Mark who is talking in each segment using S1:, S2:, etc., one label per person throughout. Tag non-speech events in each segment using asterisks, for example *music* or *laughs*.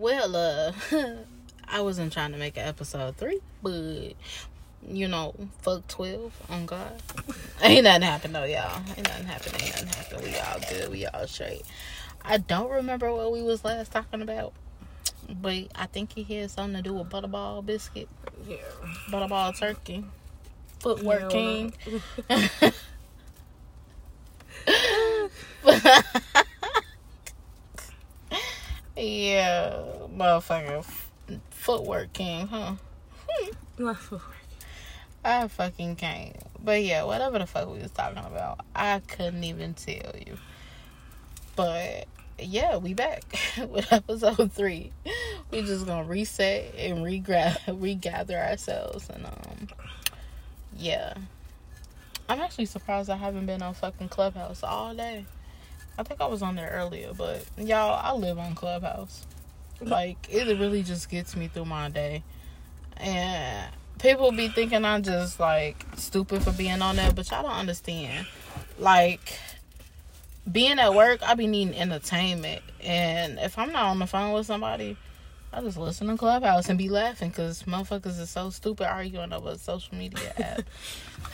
S1: Well, uh, *laughs* I wasn't trying to make an episode three, but you know, fuck twelve on God. *laughs* Ain't nothing happen though, y'all. Ain't nothing happen. Ain't nothing happen. We all good. We all straight. I don't remember what we was last talking about, but I think he had something to do with butterball biscuit,
S2: Yeah.
S1: butterball turkey, footwork
S2: Yeah,
S1: king. Yeah, motherfucker, footwork king, huh? *laughs* My footwork. I fucking can't. But yeah, whatever the fuck we was talking about, I couldn't even tell you. But yeah, we back *laughs* with episode three. We just gonna reset and regra- *laughs* regather ourselves and um yeah. I'm actually surprised I haven't been on fucking Clubhouse all day. I think I was on there earlier, but y'all, I live on Clubhouse. Like it really just gets me through my day. And people be thinking I'm just like stupid for being on there, but y'all don't understand. Like being at work, I be needing entertainment, and if I'm not on the phone with somebody, I just listen to Clubhouse and be laughing because motherfuckers is so stupid arguing over a social media *laughs* app.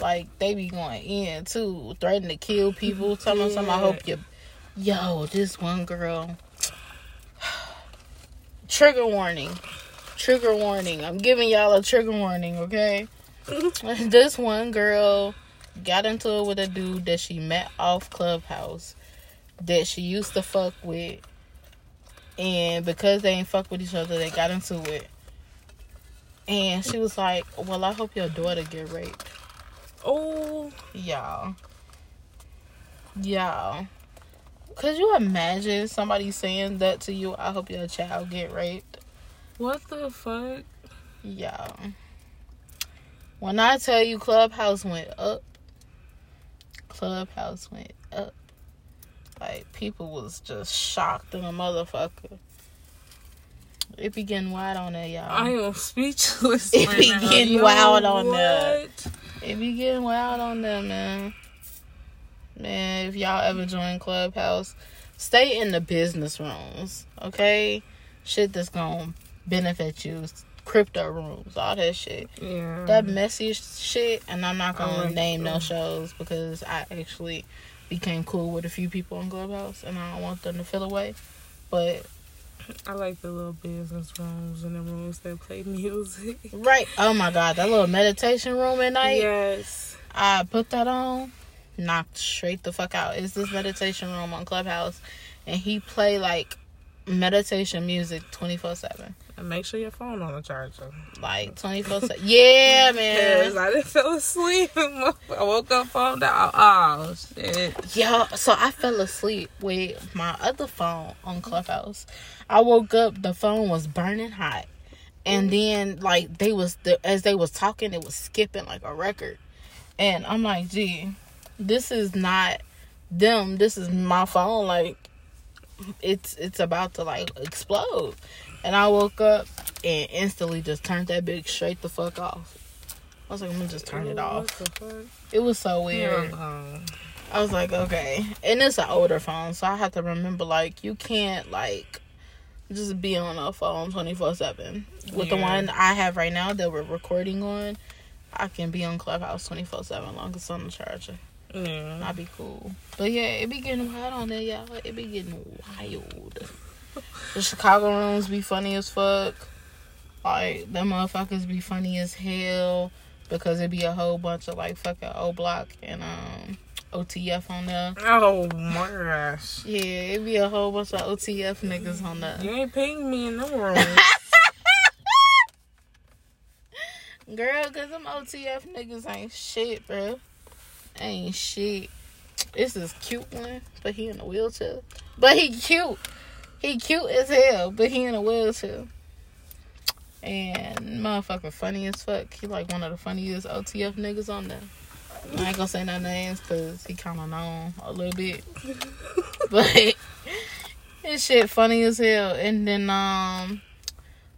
S1: like they be going in too, threatening to kill people. Telling them, something I hope you, yo, this one girl. *sighs* Trigger warning. Trigger warning. I'm giving y'all a trigger warning, okay? *laughs* this one girl got into it with a dude that she met off Clubhouse that she used to fuck with. And because they ain't fuck with each other, they got into it. And she was like, Well, I hope your daughter get raped.
S2: Oh,
S1: Y'all. Y'all. Could you imagine somebody saying that to you? I hope your child get raped.
S2: what the fuck?
S1: Y'all. When I tell you Clubhouse went up, Clubhouse went up. Like people was just shocked in a motherfucker. It be getting wild on there, y'all.
S2: I am speechless.
S1: It
S2: right
S1: be
S2: now.
S1: getting
S2: Yo,
S1: wild on there. It be getting wild on them, man. Man, if y'all ever join Clubhouse, stay in the business rooms, okay? Shit that's gonna benefit you. Crypto rooms, all that shit.
S2: Yeah.
S1: That messy shit, and I'm not gonna
S2: like
S1: name no shows because I actually became cool with a few people on Clubhouse, and I don't want them to feel away. But
S2: I like the little business rooms and the rooms that play music.
S1: right, oh my god, that little meditation room at night.
S2: yes.
S1: I put that on, knocked straight the fuck out. It's this meditation room on Clubhouse, and he play like meditation music twenty four seven,
S2: And make sure your phone on the charger.
S1: like twenty four seven. Yeah, *laughs*
S2: Because
S1: man.
S2: I didn't fell asleep. *laughs* I woke up phone down. Oh shit.
S1: Yo, so I fell asleep with my other phone on Clubhouse. I woke up, the phone was burning hot, and then like they was the, as they was talking, it was skipping like a record, and I'm like, gee, this is not them. This is my phone. Like, it's it's about to like explode, and I woke up and instantly just turned that bitch straight the fuck off. I was like, I'm gonna just turn it off. It was so weird.
S2: Yeah.
S1: I was like, okay. And it's an older phone, so I have to remember like you can't like just be on a phone twenty four seven. With the one I have right now that we're recording on, I can be on Clubhouse twenty four seven long as it's on the charger.
S2: Yeah.
S1: I'd be cool. But yeah, it be getting wild on there, y'all. It be getting wild. *laughs* The Chicago rooms be funny as fuck. Like them motherfuckers be funny as hell because it be a whole bunch of like fucking O Block and um OTF on there.
S2: Oh my gosh.
S1: Yeah, it be a whole bunch of OTF niggas on there.
S2: You ain't paying me in them *laughs* rooms.
S1: Girl, cause them OTF niggas ain't shit, bro. Ain't shit. This is cute one, but he in a wheelchair. But he cute. He cute as hell, but he in a wheelchair. And motherfucker funny as fuck. He like one of the funniest OTF niggas on there. I ain't gonna say no names cause he kinda known a little bit. *laughs* but his shit funny as hell. And then um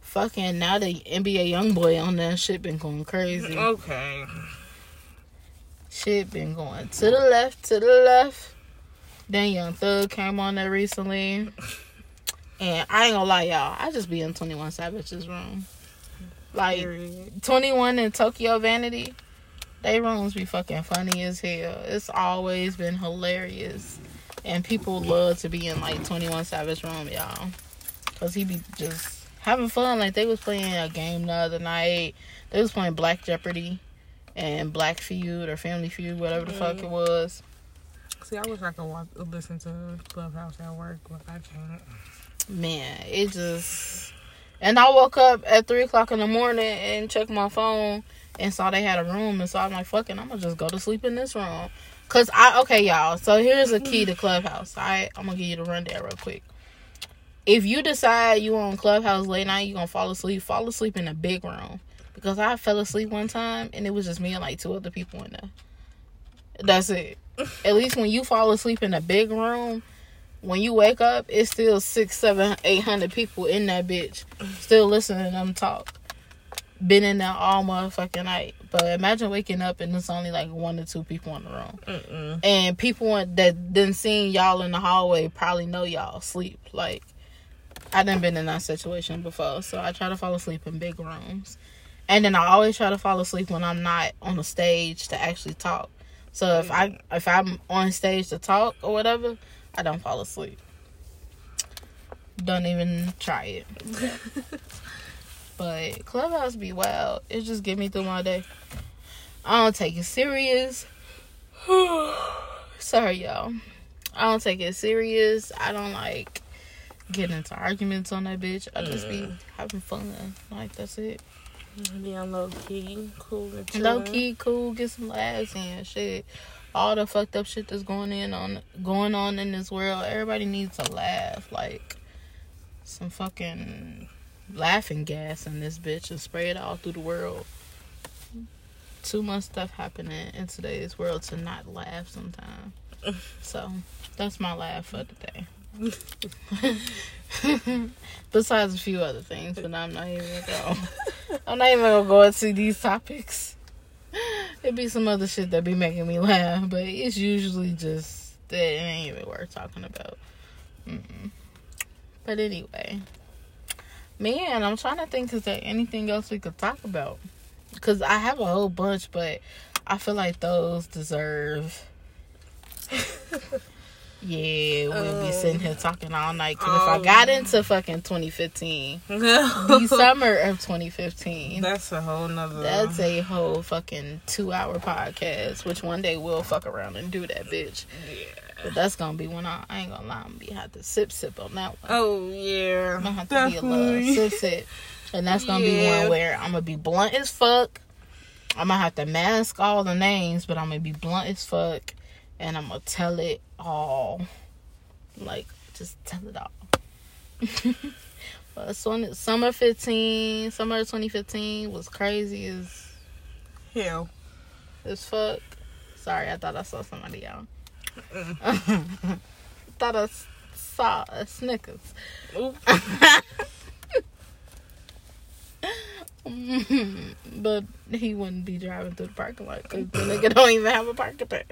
S1: fucking now the NBA YoungBoy on that shit been going crazy.
S2: okay.
S1: Shit been going to the left, to the left. Then Young Thug came on there recently. And I ain't gonna lie, y'all. I just be in Twenty One Savage's room. Like
S2: Period.
S1: Twenty One and Tokyo Vanity, they rooms be fucking funny as hell. It's always been hilarious, and people love to be in like Twenty One Savage room, y'all, cause he be just having fun. Like they was playing a game the other night. They was playing Black Jeopardy and Black Feud or Family Feud, whatever the fuck it was.
S2: See, I wish I could watch, listen to Clubhouse at work, but I can't.
S1: man, it just. And I woke up at three o'clock in the morning and checked my phone and saw they had a room, and so I'm like, "Fucking, I'm gonna just go to sleep in this room." Cause I okay, y'all. So here's a key to *laughs* Clubhouse. I I'm gonna give you the rundown real quick. If you decide you on Clubhouse late night, you gonna fall asleep. Fall asleep in a big room because I fell asleep one time and it was just me and like two other people in there. That's it. At least when you fall asleep in a big room, when you wake up, it's still six, seven, eight hundred people in that bitch, still listening to them talk. Been in there all motherfucking night. But imagine waking up and it's only like one or two people in the room.
S2: Mm-mm.
S1: And people that didn't seen y'all in the hallway probably know y'all sleep. Like I done been in that situation before. So I try to fall asleep in big rooms. And then I always try to fall asleep when I'm not on the stage to actually talk. So if I if I'm on stage to talk or whatever, I don't fall asleep. Don't even try it. *laughs* but Clubhouse be wild. It just get me through my day. I don't take it serious. *sighs* Sorry, y'all. I don't take it serious. I don't like getting into arguments on that bitch. I just be having fun. Like that's it.
S2: Being low key, cool
S1: Low key, cool, get some laughs in shit. All the fucked up shit that's going in on going on in this world. Everybody needs to laugh. Like some fucking laughing gas in this bitch and spray it all through the world. Too much stuff happening in today's world to not laugh sometimes. *laughs* So that's my laugh for today. *laughs* Besides a few other things, but I'm not even gonna go. I'm not even gonna go into these topics. It'd be some other shit that be making me laugh, but it's usually just that it ain't even worth talking about. Mm-mm. But anyway, man, I'm trying to think. Is there anything else we could talk about? Because I have a whole bunch, but I feel like those deserve. *laughs* Yeah, we'll be sitting here talking all night. Because if I
S2: Um,
S1: got into fucking 2015, *laughs* the summer of 2015, that's
S2: a whole nother.
S1: that's a whole fucking two hour podcast, which one day we'll fuck around and do that bitch. Yeah. But that's gonna be when I, I ain't gonna lie, I'm gonna be have to sip sip on that one.
S2: Oh yeah,
S1: I'm gonna have to be a little
S2: definitely.
S1: sip sip. And that's gonna be one where I'm gonna be blunt as fuck. I'm gonna have to mask all the names, but I'm gonna be blunt as fuck. And I'm gonna tell it all. Like, just tell it all. *laughs* but so, summer 15, summer 2015 was crazy as,
S2: Hell,
S1: as fuck. Sorry, I thought I saw somebody out. *laughs* Thought I saw a Snickers. *laughs* But he wouldn't be driving through the parking lot because the nigga don't even have a parking pass.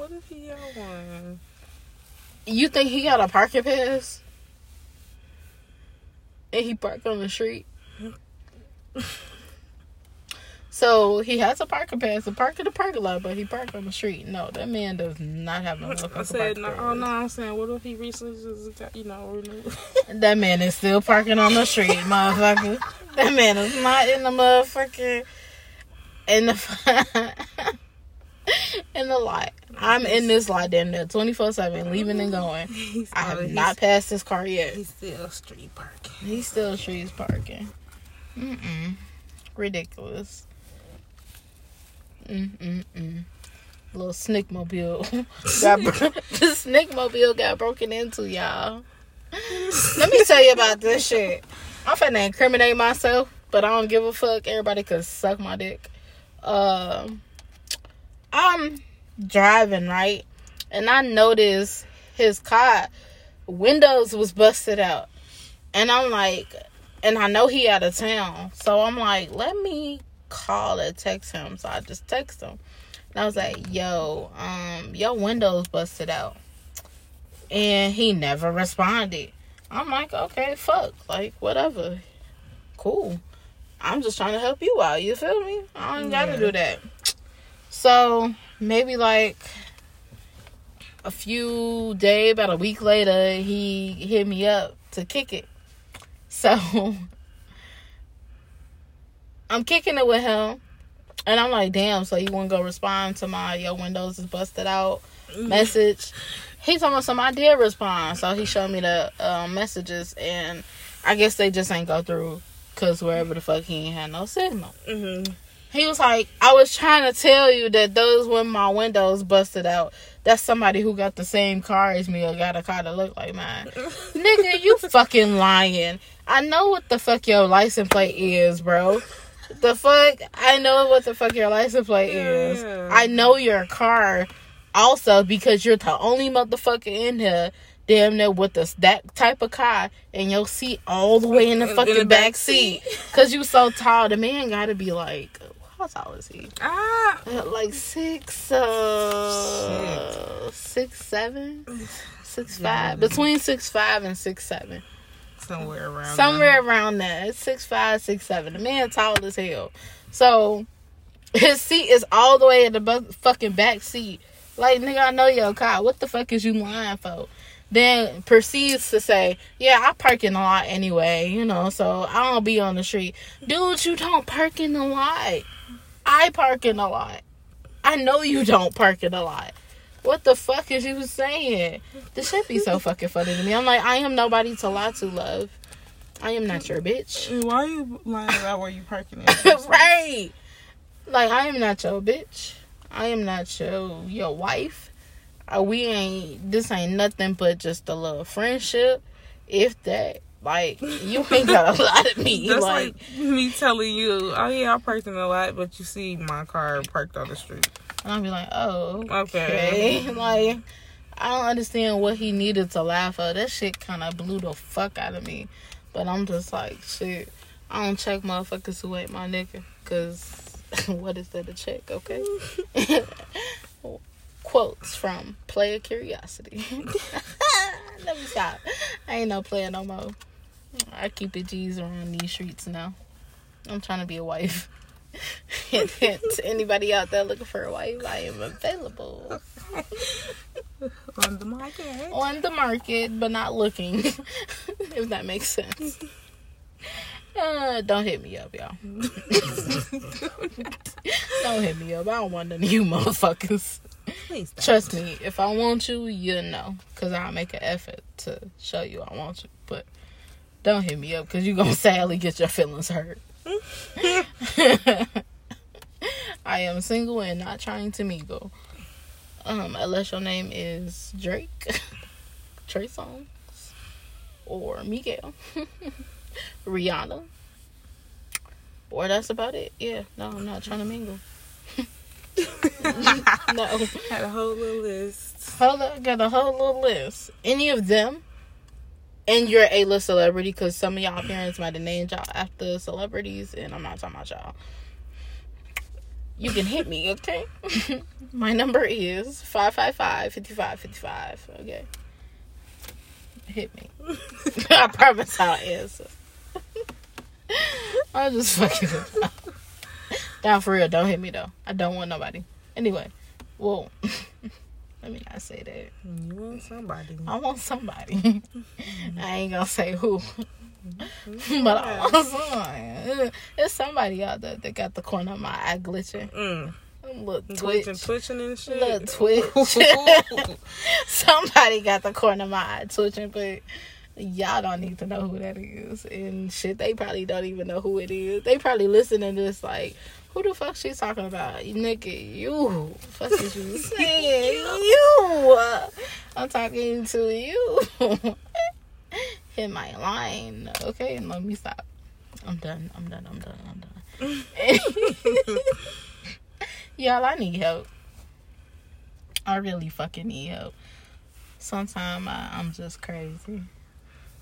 S2: What if he got one?
S1: You think he got a parking pass? And he parked on the street? So he has a parking pass to park in the parking lot, but he parked on the street. No, that man does not have no
S2: I said no. Oh no, I'm saying what if he recently just got you know renewed?
S1: That man is still parking on the street, *laughs* motherfucker. That man is not in the motherfucking in the *laughs* *laughs* *laughs* in the lot. I'm in this lot damn near twenty four seven, leaving and going. *laughs*
S2: He's
S1: I have not passed this car yet.
S2: He's still street parking.
S1: He's still streets parking. Mm-mm. Ridiculous. Mm-mm-mm. Little snickmobile *laughs* got bro- the snickmobile got broken into, y'all. Let me tell you about this shit. I'm finna incriminate myself, but I don't give a fuck. Everybody could suck my dick. Um, I'm driving right, and I noticed his car windows was busted out, and I'm like, and I know he out of town, so I'm like, let me call or text him. So I just text him, and I was like, yo, um, your windows busted out. and he never responded. I'm like, okay, fuck, like whatever, cool. I'm just trying to help you out. You feel me? I don't gotta do that. So maybe like a few day, about a week later, he hit me up to kick it. So *laughs* I'm kicking it with him, and I'm like, damn. So you want to go respond to my yo windows is busted out message? He told me some I did respond, so he showed me the um, messages, and I guess they just ain't go through because wherever the fuck he ain't had no signal.
S2: Mm-hmm.
S1: He was like, I was trying to tell you that those when my windows busted out, that's somebody who got the same car as me or got a car that look like mine. *laughs* Nigga, you fucking lying. I know what the fuck your license plate is, bro. The fuck? I know what the fuck your license plate is.
S2: Yeah.
S1: I know your car also because you're the only motherfucker in here damn near with us that type of car and your seat all the way in the
S2: In
S1: fucking
S2: the
S1: back
S2: back
S1: seat because you so tall the man gotta be like how tall is he
S2: Ah.
S1: Uh, like six uh six seven six five between six five and six seven
S2: Somewhere around.
S1: somewhere around that. it's six five six seven the man tall as hell so *laughs* his seat is all the way in the bu- fucking back seat like nigga i know your car what the fuck is you lying for then proceeds to say, "Yeah, I park in the lot anyway, you know, so I don't be on the street." Dude, you don't park in the lot. I park in a lot. I know you don't park in a lot. What the fuck is you saying? This shit be so fucking funny to me. I'm like, I am nobody to lie to, love. I am not your bitch.
S2: Why are you lying about where you parking at? *laughs*
S1: right. Like I am not your bitch. I am not your your wife. Uh, we ain't. This ain't nothing but just a little friendship, if that. Like you ain't got a lot of me.
S2: That's
S1: like,
S2: like, me telling you, oh yeah, I parked in a lot, but you see my car parked on the street.
S1: and I'll be like, oh,
S2: Okay.
S1: okay. *laughs* like I don't understand what he needed to laugh at. That shit kind of blew the fuck out of me. But I'm just like, shit. I don't check motherfuckers who ain't my nigga. Cause *laughs* what is there to check, okay? *laughs* Quotes from Player Curiosity. Let me stop. I ain't no player no more. I keep it G's around these streets now. I'm trying to be a wife. *laughs* Hint, hint anybody out there looking for a wife, I am available
S2: On the market.
S1: on the market, but not looking. *laughs* if that makes sense. Uh, don't hit me up, y'all. *laughs* don't hit me up. I don't want none of you motherfuckers.
S2: Please stop.
S1: Trust me, if I want you, you know. Because I'll make an effort to show you I want you. But don't hit me up because you're going *laughs* to sadly get your feelings hurt. *laughs* I am single and not trying to mingle. Um, unless your name is Drake, *laughs* Trey Songz, or Miguel, Rihanna, or that's about it. Yeah, no, I'm not trying to mingle. no.
S2: Had a whole little list.
S1: Hold up, got a whole little list. Any of them, and you're a list celebrity because some of y'all parents might have named y'all after celebrities, and I'm not talking about y'all. You can hit me, okay? *laughs* My number is 555 5555. Okay. Hit me. *laughs* I promise I'll answer. *laughs* I'm just fucking. Down for real, don't hit me though. I don't want nobody. Anyway, well, let me not say that.
S2: You want somebody.
S1: I want somebody. I ain't gonna say who. but I want somebody. There's somebody out there that got the corner of my eye glitching.
S2: Mm.
S1: Look,
S2: Twitching,
S1: twitch.
S2: twitching and shit.
S1: Look, twitch. *laughs* *laughs* somebody got the corner of my eye twitching, but y'all don't need to know who that is. And shit, they probably don't even know who it is. They probably listening to this like, who the fuck she talking about? You nigga, you. Fuck is you *laughs* saying? you. I'm talking to you. Hit my line. Okay, and let me stop. I'm done. I'm done. I'm done. I'm done. *laughs* Y'all, I need help. I really fucking need help. Sometimes uh, I'm just crazy.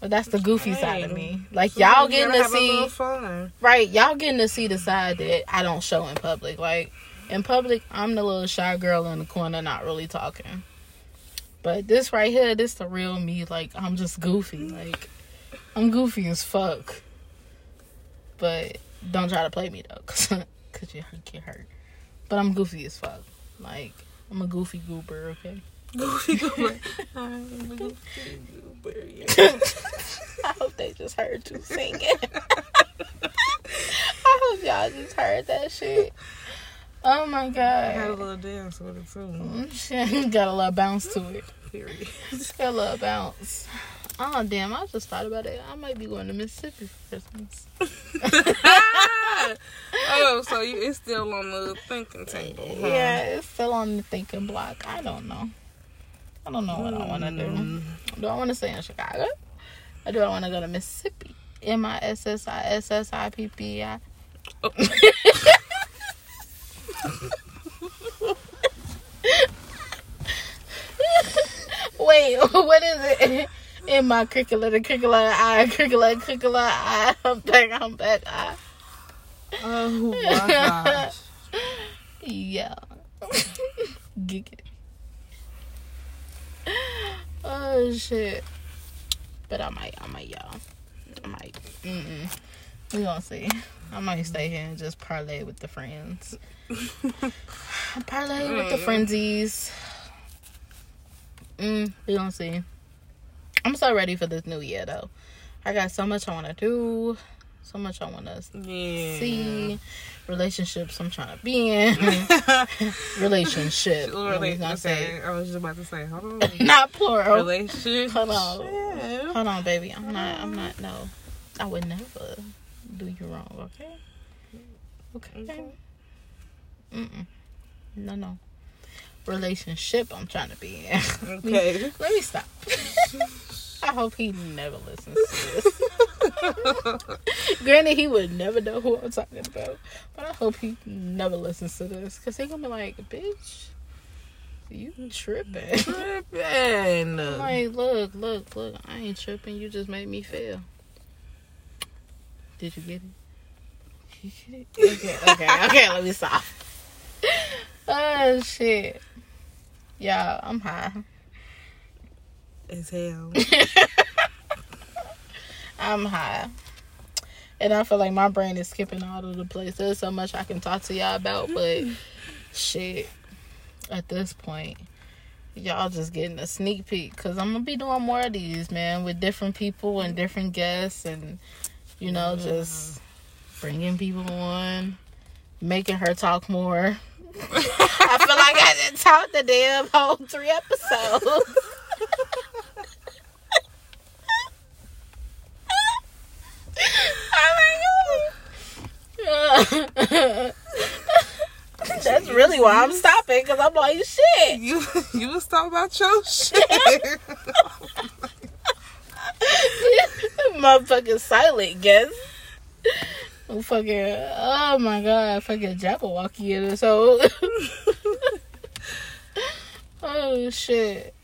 S1: But that's the goofy side of me. Like y'all
S2: You
S1: getting to
S2: have a little
S1: see right, y'all getting to see the side that I don't show in public. Like in public, I'm the little shy girl in the corner not really talking. But this right here, this the real me. Like I'm just goofy. Like I'm goofy as fuck. But don't try to play me though, *laughs* cause, cause you get hurt. But I'm goofy as fuck. Like I'm a goofy goober. Okay.
S2: Goofy goober. I'm a goofy goober. Yeah.
S1: I hope they just heard you singing. *laughs* I hope y'all just heard that shit. Oh my god.
S2: I had a little dance with it too.
S1: Mm, Shit, *laughs* got a little bounce to it.
S2: Period.
S1: Got a little bounce. Oh damn! I just thought about it. I might be going to Mississippi for Christmas. *laughs*
S2: oh, so you, it's still on the thinking table. Huh?
S1: Yeah, it's still on the thinking block. I don't know. I don't know what I want to do.
S2: Mm.
S1: Do I want to stay in Chicago? Or do I want to go to Mississippi? M I S S I S S I P P I.
S2: Oh.
S1: Wait, what is it? In my curricular, the curricular I, curricular, curricular I. I'm back, I'm back, I.
S2: Oh my gosh. *laughs*
S1: Yeah. *laughs* Giggity. Oh shit. But I might, I might, y'all. I might. Mm-mm. We gonna see. I might stay here and just parlay with the friends. *laughs* parlay with the
S2: Mm.
S1: frenzies. Mm, we gonna see. I'm so ready for this new year though. I got so much I want to do. So much I want to
S2: Yeah.
S1: see relationships I'm trying to be in. *laughs* Relationship. Let me
S2: Relate-
S1: say
S2: I was just about to say, hold on. *laughs*
S1: not plural.
S2: Relationship.
S1: Hold on. Hold on, baby. I'm not. I'm not. No, I would never do you wrong. Okay. Okay.
S2: Okay.
S1: Mm-mm. No, no. Relationship. I'm trying to be in.
S2: Okay. *laughs*
S1: Let me stop. I hope he never listens to this. Granted, he would never know who I'm talking about, but I hope he never listens to this because he gonna be like, "Bitch, you tripping."
S2: Tripping.
S1: I'm like, look, look, look. I ain't tripping. You just made me feel. Did you get it? You get it? Okay, okay, okay. Let me stop. *laughs* Oh shit. Y'all, I'm high.
S2: As hell. *laughs*
S1: I'm high. And I feel like my brain is skipping all over the place. There's so much I can talk to y'all about, but *laughs* shit. At this point, y'all just getting a sneak peek because I'm gonna be doing more of these, man, with different people and different guests, and you know, just bringing people on, making her talk more. *laughs* I feel like I didn't talk the damn whole three episodes. oh my god. *laughs* That's really why I'm stopping because I'm like, shit.
S2: You you was talking about your *laughs* shit. *laughs*
S1: Motherfucking silent guess. Fucking, oh my god, fucking Jabberwocky in it. hole. oh shit.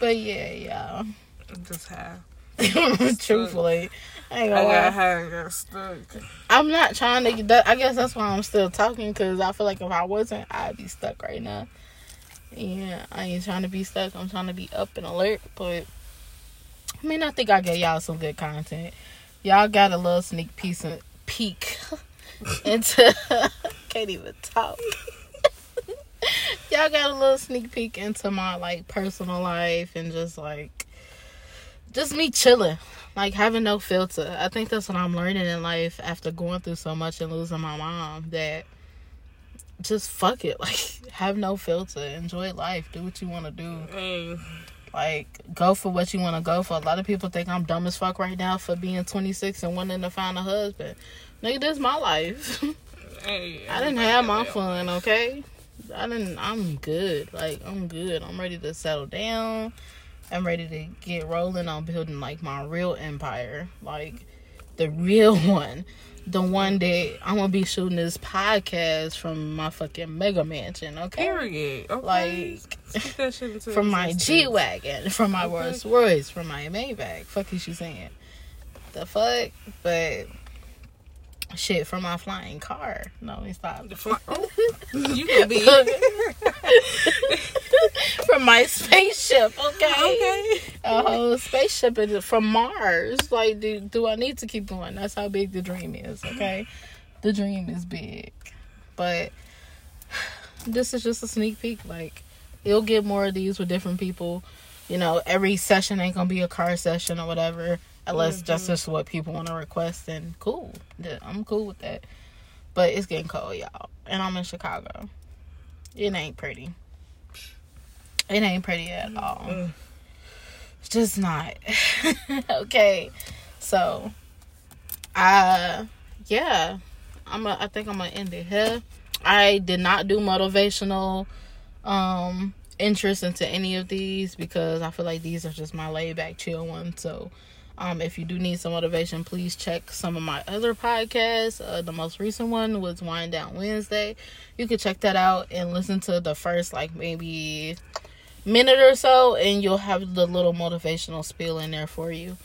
S1: But yeah, y'all.
S2: Just have.
S1: Truthfully, I ain't
S2: I got high and got stuck.
S1: I'm not trying to that. I guess that's why I'm still talking because I feel like if I wasn't, I'd be stuck right now. Yeah, I ain't trying to be stuck. I'm trying to be up and alert. But I mean, I think I get y'all some good content. Y'all got a little sneak piece and peek *laughs* into. *laughs* can't even talk. *laughs* y'all got a little sneak peek into my like personal life and just like just me chilling like having no filter. I think that's what I'm learning in life after going through so much and losing my mom that just fuck it. *laughs* Like have no filter. Enjoy life. Do what you want to do.
S2: Hey,
S1: Like go for what you want to go for. A lot of people think I'm dumb as fuck right now for being 26 and wanting to find a husband. Nigga, this is my life. *laughs*
S2: hey,
S1: I didn't have my fun, okay? I didn't I'm good. Like I'm good. I'm ready to settle down. I'm ready to get rolling on building like my real empire. Like the real *laughs* one. The one that I'm gonna be shooting this podcast from my fucking mega mansion, okay?
S2: Period. Okay.
S1: Like
S2: Speak that shit into *laughs*
S1: from my. G Wagon, from my
S2: Okay.
S1: Rolls Royce, from my Maybach. Fuck is you saying? The fuck? But Shit from my flying car. No, stop.
S2: The fly- *laughs* oh, you can be *laughs*
S1: from my spaceship, okay?
S2: Oh, okay.
S1: A whole spaceship is from Mars. Like, do do I need to keep going? That's how big the dream is, okay? The dream is big, but this is just a sneak peek. Like, you'll get more of these with different people. You know, every session ain't gonna be a car session or whatever, unless that's just what people want to request. And cool, I'm cool with that. But it's getting cold, y'all, and I'm in Chicago. It ain't pretty. It ain't pretty at all.
S2: Mm.
S1: It's just not. *laughs* okay. So, uh, yeah, I'm. A, I think I'm gonna end it here. I did not do motivational um interest into any of these because I feel like these are just my laid back chill ones. So, um, if you do need some motivation, please check some of my other podcasts. Uh, the most recent one was Wind Down Wednesday. You could check that out and listen to the first like maybe minute or so, and you'll have the little motivational spiel in there for you.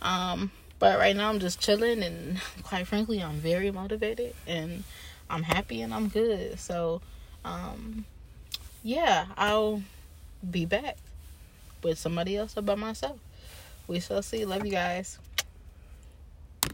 S1: Um, but right now I'm just chilling, and *laughs* quite frankly, I'm very motivated, and I'm happy, and I'm good. So, um, yeah, I'll be back with somebody else or by myself. We shall see. Love you guys.